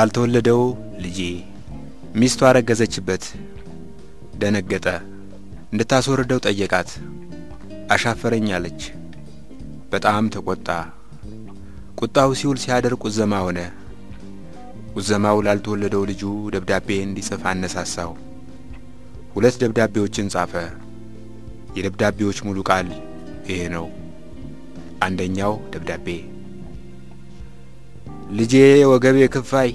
ላልተወለደው ልጄ ሚስቱ አረገዘችበት። ደነገጠ። እንድታስወርደው ጠየቃት። አሻፈረኝ አለች። በጣም ተቆጣ። ቁጣው ሲውል ሲያደር ቁዘማ ሆነ። ቁዘማው ላልተወለደው ልጁ ደብዳቤ እንዲጽፍ አነሳሳው። ሁለት ደብዳቤዎችን ጻፈ። የደብዳቤዎች ሙሉ ቃል ይሄ ነው። አንደኛው ደብዳቤ ልጄ ወገቤ ክፋይ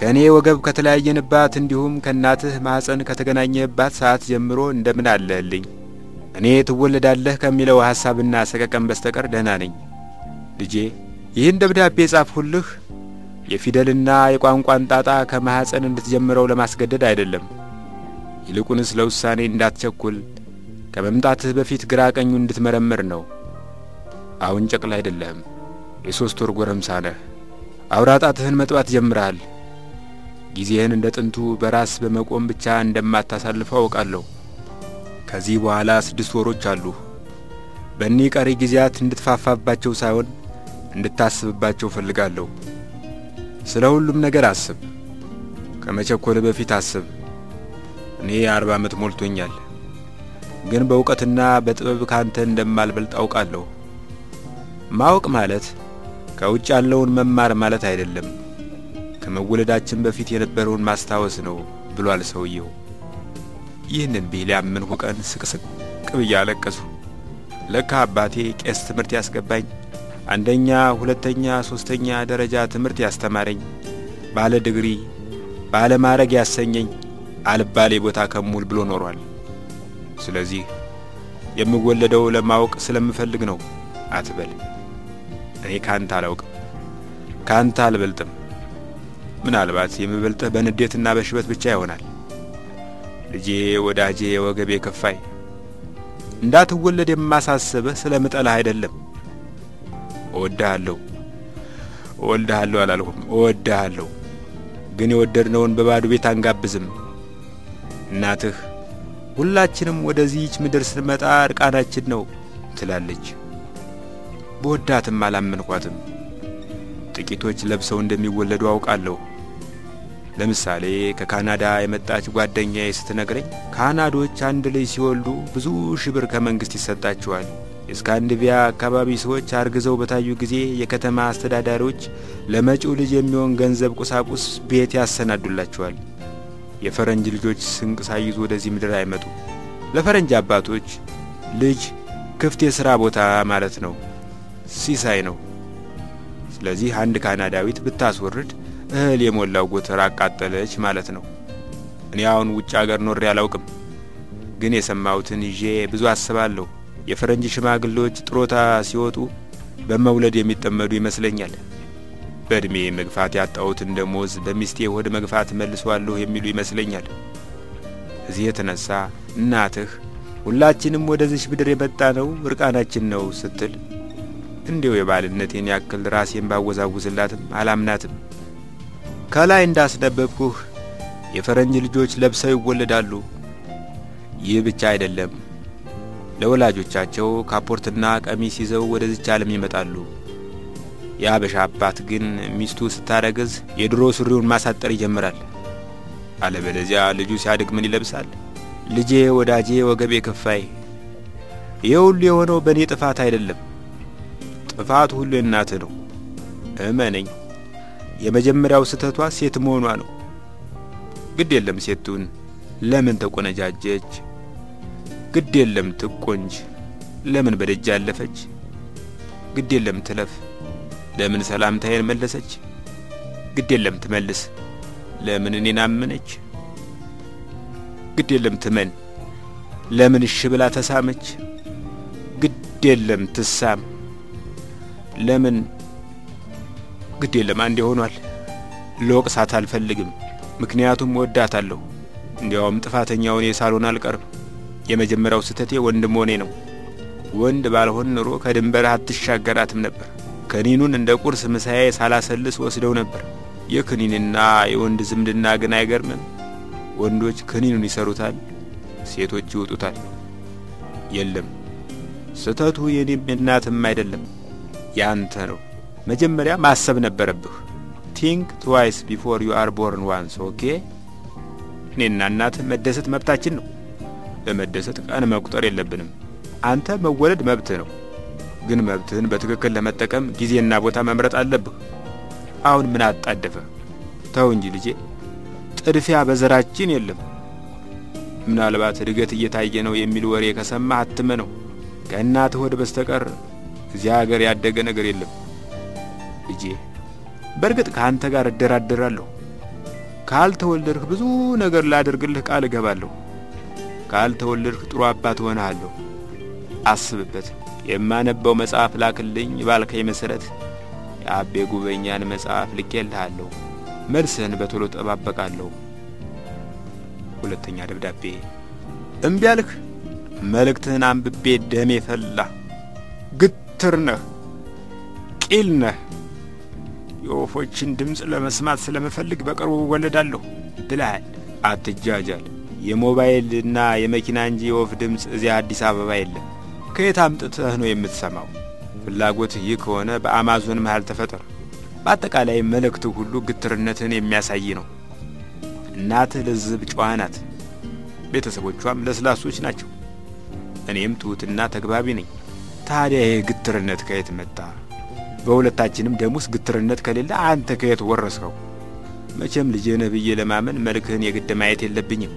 ከእኔ ወገብ ከተለያየንባት እንዲሁም ከእናትህ ማኅፀን ከተገናኘህባት ሰዓት ጀምሮ እንደምን አለህልኝ? እኔ ትወለዳለህ ከሚለው ሐሳብና ሰቀቀን በስተቀር ደህና ነኝ። ልጄ ይህን ደብዳቤ ጻፍሁልህ የፊደልና የቋንቋን ጣጣ ከማኅፀን እንድትጀምረው ለማስገደድ አይደለም። ይልቁንስ ለውሳኔ እንዳትቸኩል ከመምጣትህ በፊት ግራ ቀኙ እንድትመረምር ነው። አሁን ጨቅላ አይደለህም። የሦስት ወር ጎረምሳ ነህ። አውራጣትህን መጥባት ጀምረሃል። ጊዜህን እንደ ጥንቱ በራስ በመቆም ብቻ እንደማታሳልፈው አውቃለሁ። ከዚህ በኋላ ስድስት ወሮች አሉ። በእኒህ ቀሪ ጊዜያት እንድትፋፋባቸው ሳይሆን እንድታስብባቸው ፈልጋለሁ። ስለ ሁሉም ነገር አስብ። ከመቸኮል በፊት አስብ። እኔ አርባ ዓመት ሞልቶኛል፣ ግን በእውቀትና በጥበብ ካንተ እንደማልበልጥ አውቃለሁ። ማወቅ ማለት ከውጭ ያለውን መማር ማለት አይደለም፣ ከመወለዳችን በፊት የነበረውን ማስታወስ ነው ብሏል ሰውየው። ይህንን ቢል ያመንሁ ቀን ስቅስቅ ብዬ አለቀስሁ። ለካ አባቴ ቄስ ትምህርት ያስገባኝ አንደኛ፣ ሁለተኛ፣ ሶስተኛ ደረጃ ትምህርት ያስተማረኝ ባለ ድግሪ ባለ ማዕረግ ያሰኘኝ አልባሌ ቦታ ከሙል ብሎ ኖሯል። ስለዚህ የምወለደው ለማወቅ ስለምፈልግ ነው አትበል። እኔ ካንተ አላውቅም፣ ካንተ አልበልጥም። ምናልባት የምበልጥህ በንዴትና በሽበት ብቻ ይሆናል። ልጄ፣ ወዳጄ፣ ወገቤ ከፋይ እንዳትወለድ የማሳስብህ ስለምጠላህ አይደለም። እወድሃለሁ እወልድሃለሁ አላልሁም፣ እወድሃለሁ። ግን የወደድነውን በባዶ ቤት አንጋብዝም። እናትህ ሁላችንም ወደዚህች ምድር ስንመጣ እርቃናችን ነው ትላለች። በወዳትም አላመንኳትም። ጥቂቶች ለብሰው እንደሚወለዱ አውቃለሁ። ለምሳሌ ከካናዳ የመጣች ጓደኛዬ ስትነግረኝ ካናዶች አንድ ልጅ ሲወልዱ ብዙ ሺህ ብር ከመንግሥት ይሰጣቸዋል። የስካንዲቪያ አካባቢ ሰዎች አርግዘው በታዩ ጊዜ የከተማ አስተዳዳሪዎች ለመጪው ልጅ የሚሆን ገንዘብ፣ ቁሳቁስ፣ ቤት ያሰናዱላቸዋል። የፈረንጅ ልጆች ስንቅ ሳይዙ ወደዚህ ምድር አይመጡ። ለፈረንጅ አባቶች ልጅ ክፍት የሥራ ቦታ ማለት ነው፣ ሲሳይ ነው። ስለዚህ አንድ ካናዳዊት ብታስወርድ እህል የሞላው ጎተራ አቃጠለች ማለት ነው። እኔ አሁን ውጭ አገር ኖሬ አላውቅም፣ ግን የሰማሁትን ይዤ ብዙ አስባለሁ። የፈረንጅ ሽማግሌዎች ጥሮታ ሲወጡ በመውለድ የሚጠመዱ ይመስለኛል። በዕድሜ መግፋት ያጣሁትን ደሞዝ በሚስቴ ሆድ መግፋት መልሷለሁ የሚሉ ይመስለኛል። እዚህ የተነሳ እናትህ ሁላችንም ወደዚች ምድር የመጣ ነው እርቃናችን ነው ስትል እንዲሁ የባልነቴን ያክል ራሴን ባወዛውዝላትም አላምናትም። ከላይ እንዳስነበብኩህ የፈረንጅ ልጆች ለብሰው ይወለዳሉ። ይህ ብቻ አይደለም፣ ለወላጆቻቸው ካፖርትና ቀሚስ ይዘው ወደዚች ዓለም ይመጣሉ። የአበሻ አባት ግን ሚስቱ ስታረግዝ የድሮ ሱሪውን ማሳጠር ይጀምራል። አለበለዚያ ልጁ ሲያድግ ምን ይለብሳል? ልጄ፣ ወዳጄ፣ ወገቤ ከፋይ፣ ይህ ሁሉ የሆነው በእኔ ጥፋት አይደለም። ጥፋቱ ሁሉ የእናትህ ነው። እመነኝ። የመጀመሪያው ስህተቷ ሴት መሆኗ ነው። ግድ የለም ሴቱን ለምን ተቆነጃጀች? ግድ የለም ትቆንጅ፣ ለምን በደጅ ያለፈች? ግድ የለም ትለፍ፣ ለምን ሰላምታዬን መለሰች? ግድ የለም ትመልስ፣ ለምን እኔን አመነች? ግድ የለም ትመን፣ ለምን እሺ ብላ ተሳመች? ግድ የለም ትሳም፣ ለምን ግድ የለም አንዴ ሆኗል። ልወቅሳት አልፈልግም፣ ምክንያቱም ወዳታለሁ። እንዲያውም ጥፋተኛው እኔ ሳልሆን አልቀርም። የመጀመሪያው ስህተቴ ወንድ መሆኔ ነው። ወንድ ባልሆን ኑሮ ከድንበር አትሻገራትም ነበር። ከኒኑን እንደ ቁርስ ምሳዬ ሳላሰልስ ወስደው ነበር። የክኒንና የወንድ ዝምድና ግን አይገርምም? ወንዶች ክኒኑን ይሰሩታል፣ ሴቶች ይውጡታል። የለም ስህተቱ የኔም የእናትም አይደለም፣ ያንተ ነው። መጀመሪያ ማሰብ ነበረብህ። think twice before you are born once okay። እኔና እናትህ መደሰት መብታችን ነው። በመደሰት ቀን መቁጠር የለብንም። አንተ መወለድ መብትህ ነው፣ ግን መብትህን በትክክል ለመጠቀም ጊዜና ቦታ መምረጥ አለብህ። አሁን ምን አጣደፈ? ተው እንጂ ልጄ፣ ጥድፊያ በዘራችን የለም። ምናልባት እድገት እየታየ ነው የሚል ወሬ ከሰማህ አትመ ነው። ከእናትህ ወደ በስተቀር እዚያ ሀገር ያደገ ነገር የለም ልጄ። በእርግጥ ከአንተ ጋር እደራደራለሁ። ካልተወለድህ ብዙ ነገር ላደርግልህ ቃል እገባለሁ። ካልተወለድህ ጥሩ አባት እሆንሃለሁ። አስብበት። የማነበው መጽሐፍ ላክልኝ ባልከኝ መሠረት የአቤ ጉበኛን መጽሐፍ ልኬልሃለሁ። መልስህን በቶሎ ጠባበቃለሁ። ሁለተኛ ደብዳቤ። እምቢ አልህ። መልእክትህን አንብቤ ደሜ ፈላ። ግትር ነህ፣ ቂል ነህ። የወፎችን ድምፅ ለመስማት ስለምፈልግ በቅርቡ እወለዳለሁ ብለሃል። አትጃጃል። የሞባይልና የመኪና እንጂ የወፍ ድምፅ እዚያ አዲስ አበባ የለም። ከየት አምጥተህ ነው የምትሰማው? ፍላጎትህ ይህ ከሆነ በአማዞን መሃል ተፈጠር። በአጠቃላይ መልእክትህ ሁሉ ግትርነትህን የሚያሳይ ነው። እናትህ ልዝብ ጨዋ ናት። ቤተሰቦቿም ለስላሶች ናቸው። እኔም ትሑትና ተግባቢ ነኝ። ታዲያ ይህ ግትርነት ከየት መጣ? በሁለታችንም ደም ውስጥ ግትርነት ከሌለ አንተ ከየት ወረስኸው? መቼም ልጄ ብዬ ለማመን መልክህን የግድ ማየት የለብኝም።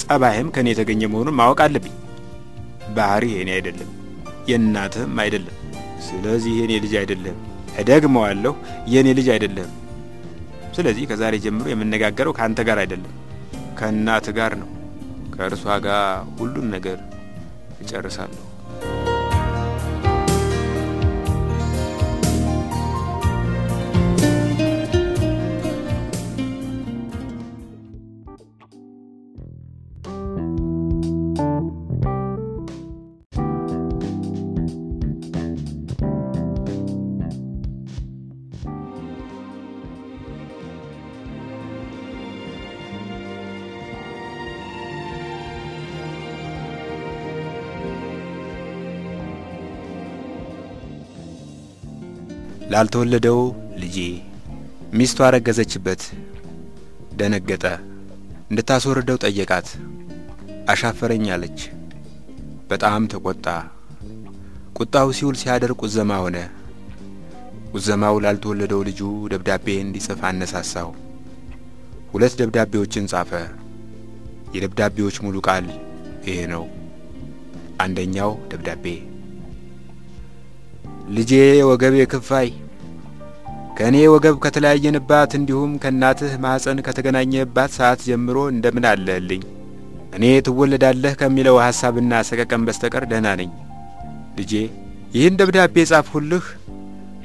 ጸባይህም ከእኔ የተገኘ መሆኑን ማወቅ አለብኝ። ባህሪህ የኔ አይደለም፣ የእናትህም አይደለም። ስለዚህ የኔ ልጅ አይደለም። እደግመዋለሁ፣ የኔ ልጅ አይደለም። ስለዚህ ከዛሬ ጀምሮ የምነጋገረው ከአንተ ጋር አይደለም፣ ከእናትህ ጋር ነው። ከእርሷ ጋር ሁሉን ነገር እጨርሳለሁ። ላልተወለደው ልጄ ሚስቱ አረገዘችበት። ደነገጠ። እንድታስወርደው ጠየቃት። አሻፈረኝ አለች። በጣም ተቆጣ። ቁጣው ሲውል ሲያደር ቁዘማ ሆነ። ቁዘማው ላልተወለደው ልጁ ደብዳቤ እንዲጽፍ አነሳሳው። ሁለት ደብዳቤዎችን ጻፈ። የደብዳቤዎች ሙሉ ቃል ይሄ ነው። አንደኛው ደብዳቤ ልጄ ወገቤ ክፋይ ከእኔ ወገብ ከተለያየንባት እንዲሁም ከእናትህ ማኅፀን ከተገናኘባት ሰዓት ጀምሮ እንደምን አለህልኝ? እኔ ትወለዳለህ ከሚለው ሐሳብና ሰቀቀን በስተቀር ደህና ነኝ። ልጄ ይህን ደብዳቤ ጻፍሁልህ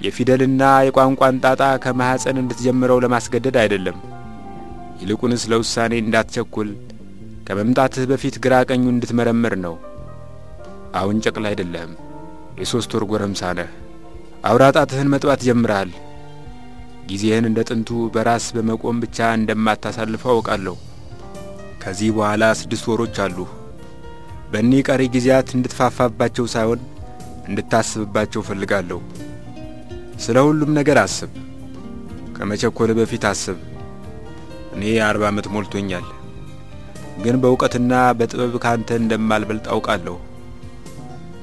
የፊደልና የቋንቋን ጣጣ ከማኅፀን እንድትጀምረው ለማስገደድ አይደለም። ይልቁንስ ለውሳኔ እንዳትቸኩል ከመምጣትህ በፊት ግራ ቀኙ እንድትመረምር ነው። አሁን ጨቅላ አይደለህም። የሦስት ወር ጎረምሳ ነህ። አውራ ጣትህን መጥባት ጀምረሃል። ጊዜህን እንደ ጥንቱ በራስ በመቆም ብቻ እንደማታሳልፈው አውቃለሁ። ከዚህ በኋላ ስድስት ወሮች አሉ። በእኒህ ቀሪ ጊዜያት እንድትፋፋባቸው ሳይሆን እንድታስብባቸው ፈልጋለሁ። ስለ ሁሉም ነገር አስብ። ከመቸኮል በፊት አስብ። እኔ አርባ ዓመት ሞልቶኛል፣ ግን በእውቀትና በጥበብ ካንተ እንደማልበልጥ አውቃለሁ።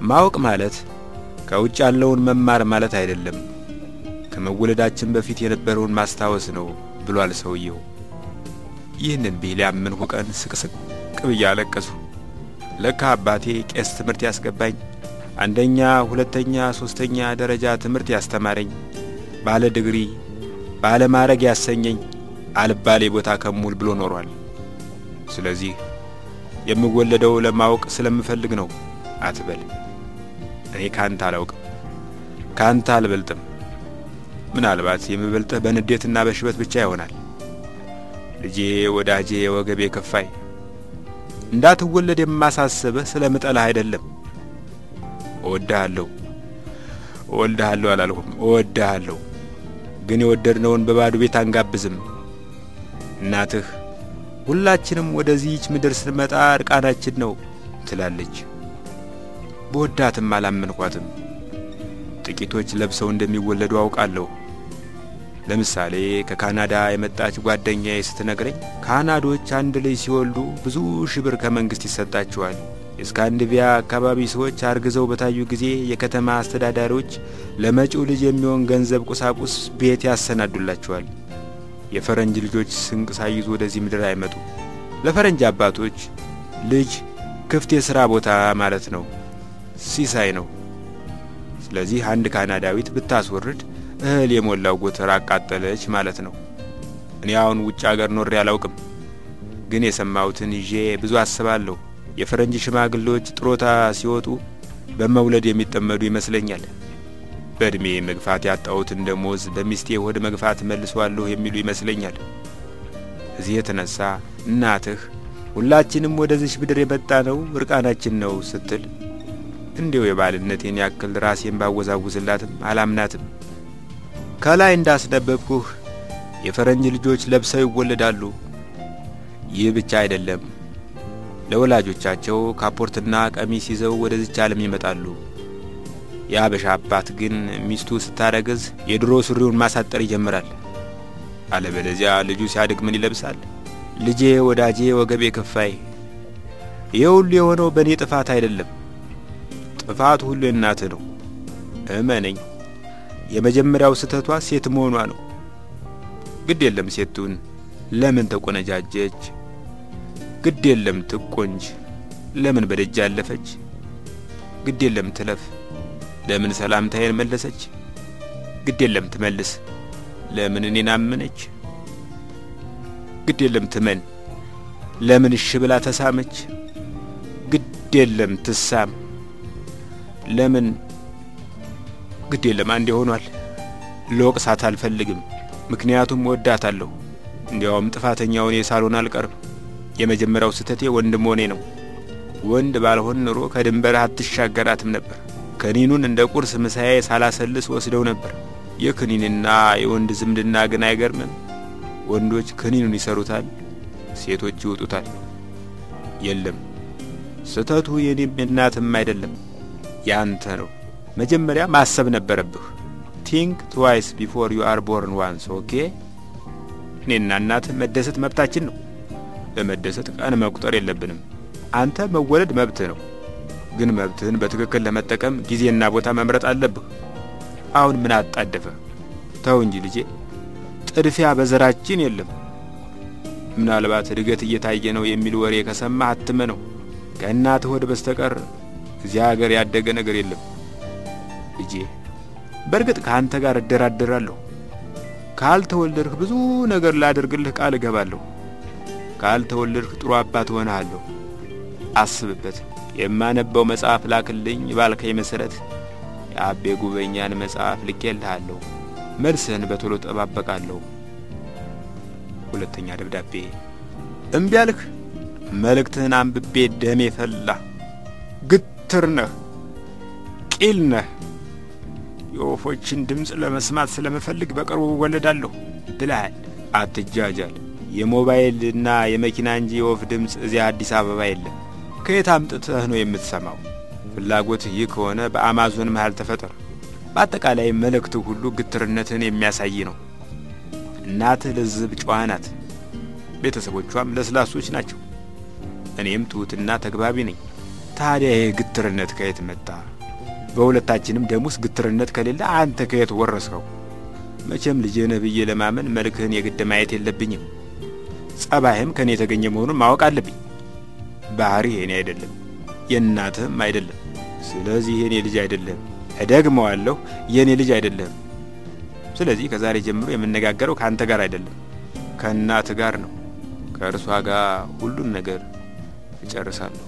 ማወቅ ማለት ከውጭ ያለውን መማር ማለት አይደለም። ከመወለዳችን በፊት የነበረውን ማስታወስ ነው ብሏል ሰውየው። ይህንን ቢል ያመንሁ ቀን ስቅስቅ ብዬ አለቀስሁ። ለካ አባቴ ቄስ ትምህርት ያስገባኝ፣ አንደኛ፣ ሁለተኛ፣ ሦስተኛ ደረጃ ትምህርት ያስተማረኝ፣ ባለ ድግሪ ባለ ማዕረግ ያሰኘኝ አልባሌ ቦታ ከሙል ብሎ ኖሯል። ስለዚህ የምወለደው ለማወቅ ስለምፈልግ ነው አትበል። እኔ ካንተ አላውቅም፣ ካንተ አልበልጥም። ምናልባት የምበልጥህ በንዴትና በሽበት ብቻ ይሆናል። ልጄ፣ ወዳጄ፣ ወገቤ ከፋይ እንዳትወለድ የማሳስብህ ስለምጠላህ አይደለም። እወድሃለሁ፣ እወልድሃለሁ አላልሁም፣ እወድሃለሁ። ግን የወደድነውን በባዶ ቤት አንጋብዝም። እናትህ ሁላችንም ወደዚህች ምድር ስንመጣ እርቃናችን ነው ትላለች። በወዳትም አላመንኳትም። ጥቂቶች ለብሰው እንደሚወለዱ አውቃለሁ። ለምሳሌ ከካናዳ የመጣች ጓደኛዬ ስትነግረኝ ካናዶች አንድ ልጅ ሲወልዱ ብዙ ሺህ ብር ከመንግስት ይሰጣቸዋል። የስካንዲቪያ አካባቢ ሰዎች አርግዘው በታዩ ጊዜ የከተማ አስተዳዳሪዎች ለመጪው ልጅ የሚሆን ገንዘብ፣ ቁሳቁስ፣ ቤት ያሰናዱላቸዋል። የፈረንጅ ልጆች ስንቅ ሳይዙ ወደዚህ ምድር አይመጡ። ለፈረንጅ አባቶች ልጅ ክፍት የሥራ ቦታ ማለት ነው፣ ሲሳይ ነው። ስለዚህ አንድ ካናዳዊት ብታስወርድ እህል የሞላው ጎተራ አቃጠለች ማለት ነው። እኔ አሁን ውጭ አገር ኖሬ አላውቅም፣ ግን የሰማሁትን ይዤ ብዙ አስባለሁ። የፈረንጅ ሽማግሌዎች ጥሮታ ሲወጡ በመውለድ የሚጠመዱ ይመስለኛል። በዕድሜ መግፋት ያጣሁትን ደሞዝ በሚስቴ ሆድ መግፋት መልሷለሁ የሚሉ ይመስለኛል። እዚህ የተነሳ እናትህ ሁላችንም ወደዚች ምድር የመጣ ነው እርቃናችን ነው ስትል እንዲሁ የባልነቴን ያክል ራሴን ባወዛውዝላትም አላምናትም። ከላይ እንዳስነበብኩህ የፈረንጅ ልጆች ለብሰው ይወለዳሉ። ይህ ብቻ አይደለም፣ ለወላጆቻቸው ካፖርትና ቀሚስ ይዘው ወደዚች ዓለም ይመጣሉ። የአበሻ አባት ግን ሚስቱ ስታረግዝ የድሮ ሱሪውን ማሳጠር ይጀምራል። አለበለዚያ ልጁ ሲያድግ ምን ይለብሳል? ልጄ፣ ወዳጄ፣ ወገቤ ከፋይ። ይህ ሁሉ የሆነው በእኔ ጥፋት አይደለም። ጥፋቱ ሁሉ የእናትህ ነው። እመነኝ። የመጀመሪያው ስህተቷ ሴት መሆኗ ነው። ግድ የለም ሴቱን ለምን ተቆነጃጀች? ግድ የለም ትቆንጅ፣ ለምን በደጅ አለፈች? ግድ የለም ትለፍ፣ ለምን ሰላምታዬን መለሰች? ግድ የለም ትመልስ፣ ለምን እኔን አመነች? ግድ የለም ትመን፣ ለምን እሺ ብላ ተሳመች? ግድ የለም ትሳም፣ ለምን ግድ የለም አንዴ ሆኗል። ልወቅሳት አልፈልግም፣ ምክንያቱም ወዳታለሁ። እንዲያውም ጥፋተኛውን የሳሎን አልቀርም። የመጀመሪያው ስህተቴ ወንድ መሆኔ ነው። ወንድ ባልሆን ኑሮ ከድንበር አትሻገራትም ነበር። ክኒኑን እንደ ቁርስ ምሳዬ ሳላሰልስ ወስደው ነበር። የክኒንና የወንድ ዝምድና ግን አይገርምም። ወንዶች ክኒኑን ይሰሩታል፣ ሴቶች ይውጡታል። የለም ስህተቱ የኔም የእናትም አይደለም፣ ያንተ ነው። መጀመሪያ ማሰብ ነበረብህ። think twice before you are born once። okay። እኔና እናትህ መደሰት መብታችን ነው። በመደሰት ቀን መቁጠር የለብንም። አንተ መወለድ መብትህ ነው፣ ግን መብትህን በትክክል ለመጠቀም ጊዜና ቦታ መምረጥ አለብህ። አሁን ምን አጣደፈ? ተው እንጂ ልጄ፣ ጥድፊያ በዘራችን የለም። ምናልባት እድገት እየታየ ነው የሚል ወሬ ከሰማህ አትመነው። ከእናትህ ወደ በስተቀር እዚያ ሀገር ያደገ ነገር የለም። ልጄ በእርግጥ ከአንተ ጋር እደራደራለሁ። ካልተወለድህ ብዙ ነገር ላደርግልህ ቃል እገባለሁ። ካልተወለድህ ጥሩ አባት እሆንሃለሁ። አስብበት። የማነበው መጽሐፍ ላክልኝ ባልከኝ መሠረት የአቤ ጉበኛን መጽሐፍ ልኬልሃለሁ። መልስህን በቶሎ ጠባበቃለሁ። ሁለተኛ ደብዳቤ። እምቢ አልህ። መልእክትህን አንብቤ ደሜ ፈላ። ግትር ነህ፣ ቂል ነህ። የወፎችን ድምፅ ለመስማት ስለምፈልግ በቅርቡ እወለዳለሁ ብለሃል። አትጃጃል። የሞባይልና የመኪና እንጂ የወፍ ድምፅ እዚያ አዲስ አበባ የለም። ከየት አምጥተህ ነው የምትሰማው? ፍላጎትህ ይህ ከሆነ በአማዞን መሃል ተፈጠር። በአጠቃላይ መልእክትህ ሁሉ ግትርነትህን የሚያሳይ ነው። እናትህ ልዝብ ጨዋ ናት፣ ቤተሰቦቿም ለስላሶች ናቸው። እኔም ትሑትና ተግባቢ ነኝ። ታዲያ ይህ ግትርነት ከየት መጣ? በሁለታችንም ደም ውስጥ ግትርነት ከሌለ አንተ ከየት ወረስኸው? መቼም ልጄ ብዬ ለማመን መልክህን የግድ ማየት የለብኝም። ጸባይህም ከእኔ የተገኘ መሆኑን ማወቅ አለብኝ። ባህሪህ የኔ አይደለም፣ የእናትህም አይደለም። ስለዚህ የኔ ልጅ አይደለም። እደግመዋለሁ፣ የኔ ልጅ አይደለም። ስለዚህ ከዛሬ ጀምሮ የምነጋገረው ከአንተ ጋር አይደለም፣ ከእናትህ ጋር ነው። ከእርሷ ጋር ሁሉን ነገር እጨርሳለሁ።